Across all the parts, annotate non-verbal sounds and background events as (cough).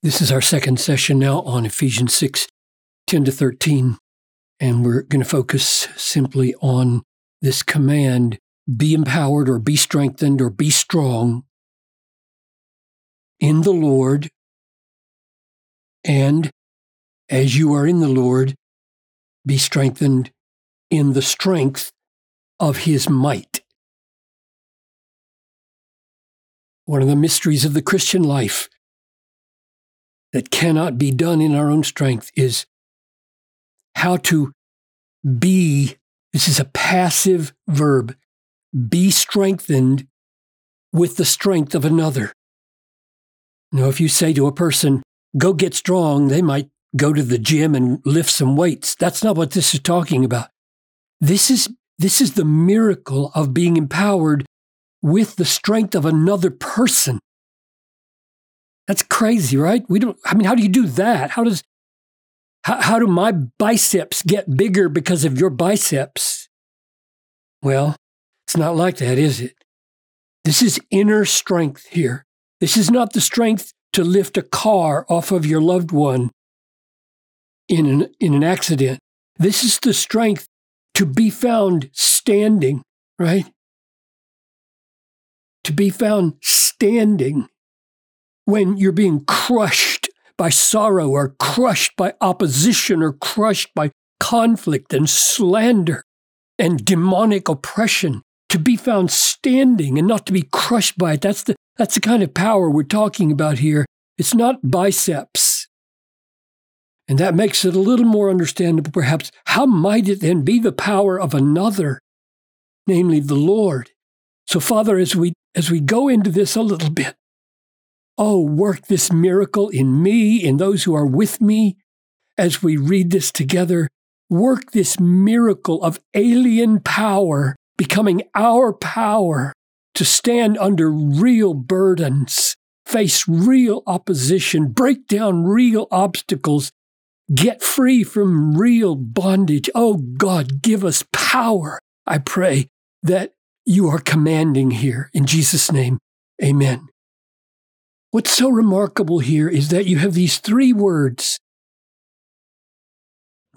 This is our second session now on Ephesians 6 10 to 13. And we're going to focus simply on this command be empowered or be strengthened or be strong in the Lord. And as you are in the Lord, be strengthened in the strength of his might. One of the mysteries of the Christian life that cannot be done in our own strength is how to be, this is a passive verb, be strengthened with the strength of another. Now, if you say to a person, go get strong, they might go to the gym and lift some weights. That's not what this is talking about. This is, this is the miracle of being empowered with the strength of another person. That's crazy, right? We don't, I mean, how do you do that? How does, how, how do my biceps get bigger because of your biceps? Well, it's not like that, is it? This is inner strength here. This is not the strength to lift a car off of your loved one in an, in an accident. This is the strength to be found standing, right? To be found standing when you're being crushed by sorrow or crushed by opposition or crushed by conflict and slander and demonic oppression to be found standing and not to be crushed by it. That's the that's the kind of power we're talking about here. It's not biceps. And that makes it a little more understandable perhaps how might it then be the power of another namely the lord? So father as we as we go into this a little bit Oh, work this miracle in me, in those who are with me, as we read this together. Work this miracle of alien power becoming our power to stand under real burdens, face real opposition, break down real obstacles, get free from real bondage. Oh God, give us power, I pray, that you are commanding here. In Jesus' name, amen. What's so remarkable here is that you have these three words.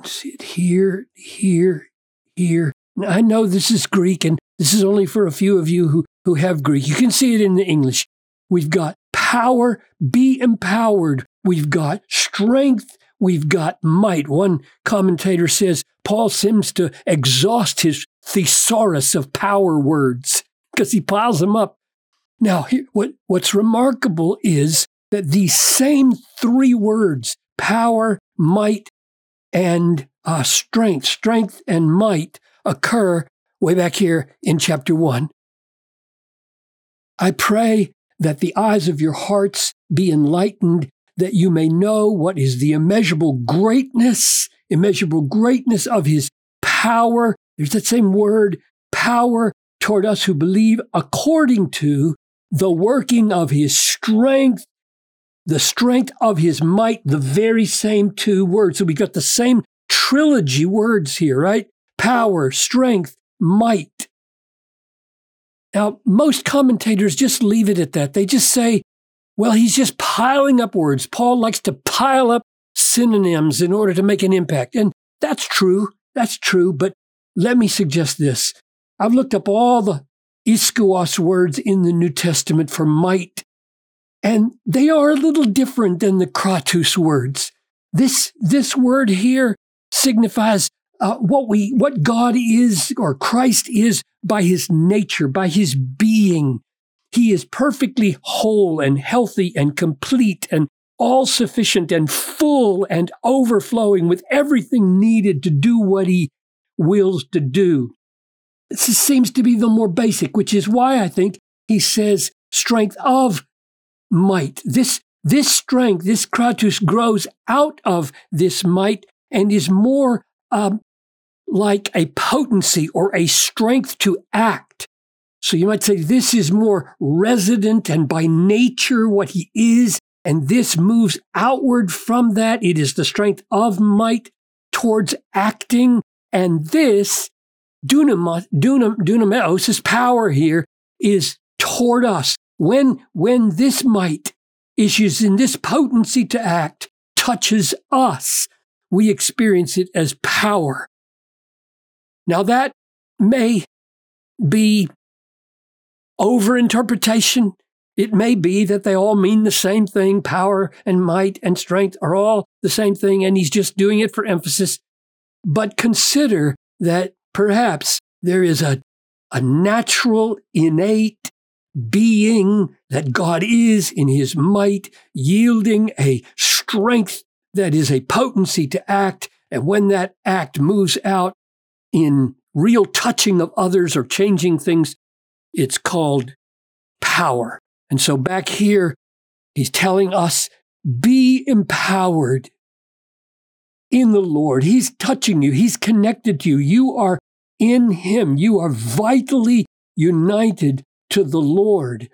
sit here, here, here. Now, I know this is Greek, and this is only for a few of you who, who have Greek. You can see it in the English. We've got power, be empowered. We've got strength. We've got might. One commentator says Paul seems to exhaust his thesaurus of power words because he piles them up now, what, what's remarkable is that these same three words, power, might, and uh, strength, strength and might, occur way back here in chapter one. I pray that the eyes of your hearts be enlightened, that you may know what is the immeasurable greatness, immeasurable greatness of his power. There's that same word, power toward us who believe according to the working of his strength, the strength of his might, the very same two words. So we got the same trilogy words here, right? Power, strength, might. Now, most commentators just leave it at that. They just say, well, he's just piling up words. Paul likes to pile up synonyms in order to make an impact. And that's true. That's true. But let me suggest this. I've looked up all the ischus words in the New Testament for might, and they are a little different than the kratos words. This, this word here signifies uh, what we, what God is or Christ is by his nature, by his being. He is perfectly whole and healthy and complete and all sufficient and full and overflowing with everything needed to do what he wills to do. Seems to be the more basic, which is why I think he says strength of might. This, this strength, this kratos grows out of this might and is more um, like a potency or a strength to act. So you might say this is more resident and by nature what he is, and this moves outward from that. It is the strength of might towards acting, and this dunamos, dunam, dunameos, power here, is toward us. When, when this might issues in this potency to act touches us, we experience it as power. Now, that may be overinterpretation. It may be that they all mean the same thing power and might and strength are all the same thing, and he's just doing it for emphasis. But consider that perhaps there is a, a natural, innate being that God is in his might, yielding a strength that is a potency to act. And when that act moves out in real touching of others or changing things, it's called power. And so back here, he's telling us be empowered in the Lord. He's touching you. He's connected to you. You are in him. You are vitally united to the Lord.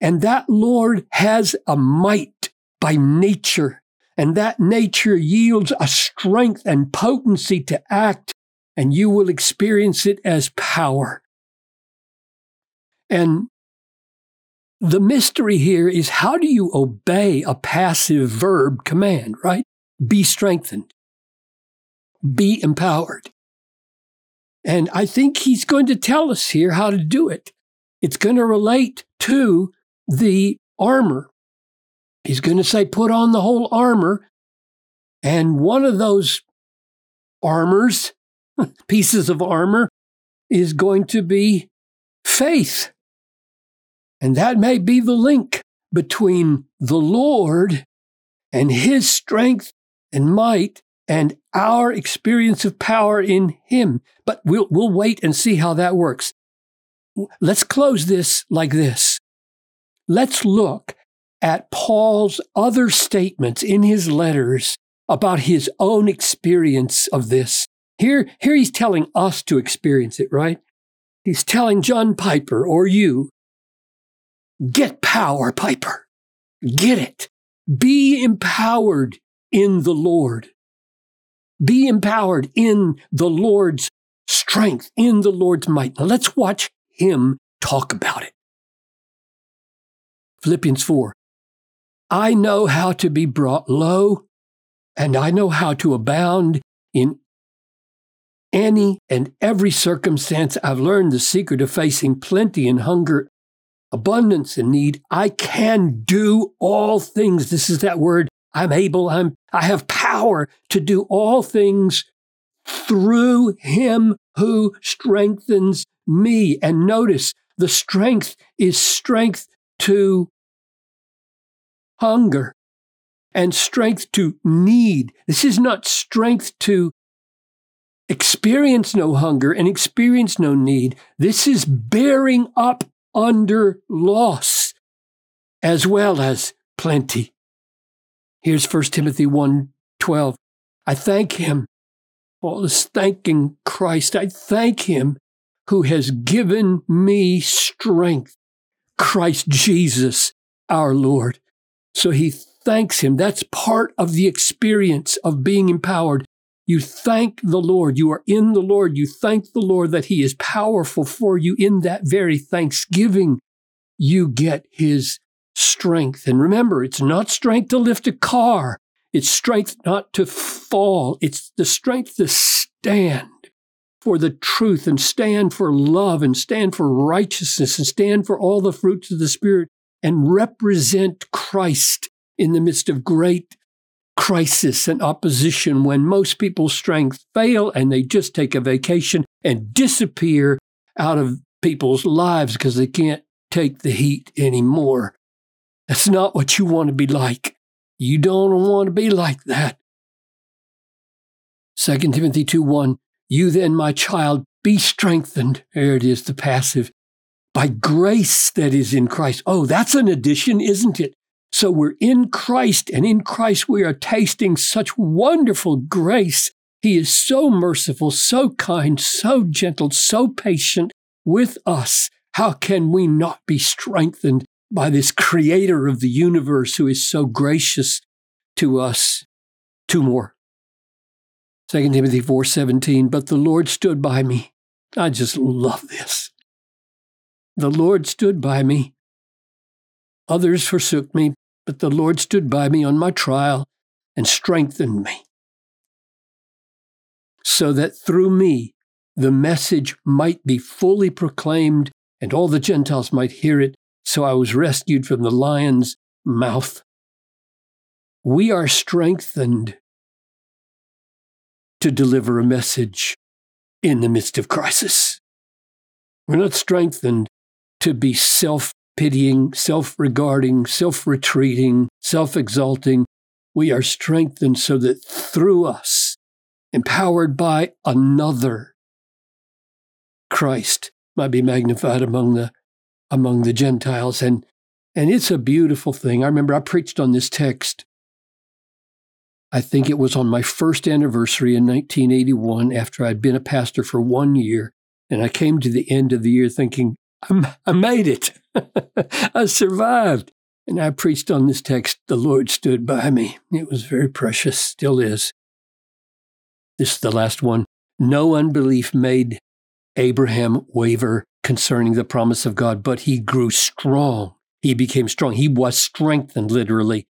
And that Lord has a might by nature. And that nature yields a strength and potency to act, and you will experience it as power. And the mystery here is how do you obey a passive verb command, right? Be strengthened, be empowered. And I think he's going to tell us here how to do it. It's going to relate to the armor. He's going to say, put on the whole armor. And one of those armors, (laughs) pieces of armor, is going to be faith. And that may be the link between the Lord and his strength and might and our experience of power in him. But we'll, we'll wait and see how that works. Let's close this like this. Let's look at Paul's other statements in his letters about his own experience of this. Here, here he's telling us to experience it, right? He's telling John Piper or you Get power, Piper. Get it. Be empowered in the Lord. Be empowered in the Lord's strength, in the Lord's might. Now let's watch him talk about it. Philippians 4. I know how to be brought low, and I know how to abound in any and every circumstance. I've learned the secret of facing plenty and hunger abundance and need. I can do all things. This is that word. I'm able. I'm, I have power to do all things through him who strengthens me. And notice the strength is strength to hunger and strength to need. This is not strength to experience no hunger and experience no need. This is bearing up under loss as well as plenty. Here's 1 Timothy 1 12. I thank him. Paul is thanking Christ. I thank him who has given me strength. Christ Jesus, our Lord. So he thanks him. That's part of the experience of being empowered. You thank the Lord. You are in the Lord. You thank the Lord that He is powerful for you. In that very thanksgiving, you get His strength. And remember, it's not strength to lift a car, it's strength not to fall, it's the strength to stand for the truth and stand for love and stand for righteousness and stand for all the fruits of the Spirit and represent Christ in the midst of great crisis and opposition when most people's strength fail and they just take a vacation and disappear out of people's lives because they can't take the heat anymore. That's not what you want to be like. You don't want to be like that. 2 Timothy 2 1 You then, my child, be strengthened. There it is, the passive. By grace that is in Christ. Oh, that's an addition, isn't it? So we're in Christ, and in Christ we are tasting such wonderful grace. He is so merciful, so kind, so gentle, so patient with us. How can we not be strengthened by this creator of the universe who is so gracious to us? Two more. 2 Timothy 4:17, but the Lord stood by me. I just love this. The Lord stood by me. Others forsook me, but the Lord stood by me on my trial and strengthened me, so that through me the message might be fully proclaimed and all the Gentiles might hear it. So I was rescued from the lion's mouth. We are strengthened to deliver a message in the midst of crisis. We're not strengthened to be self pitying, self regarding, self retreating, self exalting. We are strengthened so that through us, empowered by another, Christ might be magnified among the among the Gentiles. And and it's a beautiful thing. I remember I preached on this text I think it was on my first anniversary in 1981 after I'd been a pastor for one year. And I came to the end of the year thinking, i made it. (laughs) I survived. And I preached on this text, The Lord stood by me. It was very precious, still is. This is the last one. No unbelief made Abraham waver concerning the promise of God, but he grew strong. He became strong. He was strengthened, literally,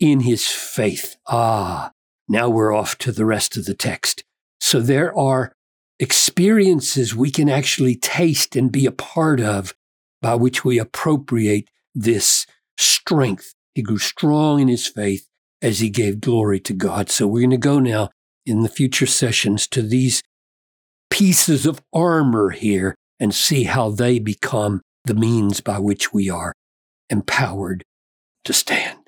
in his faith. Ah, now we're off to the rest of the text. So there are experiences we can actually taste and be a part of by which we appropriate this strength. He grew strong in his faith as he gave glory to God. So we're going to go now in the future sessions to these pieces of armor here and see how they become the means by which we are empowered to stand.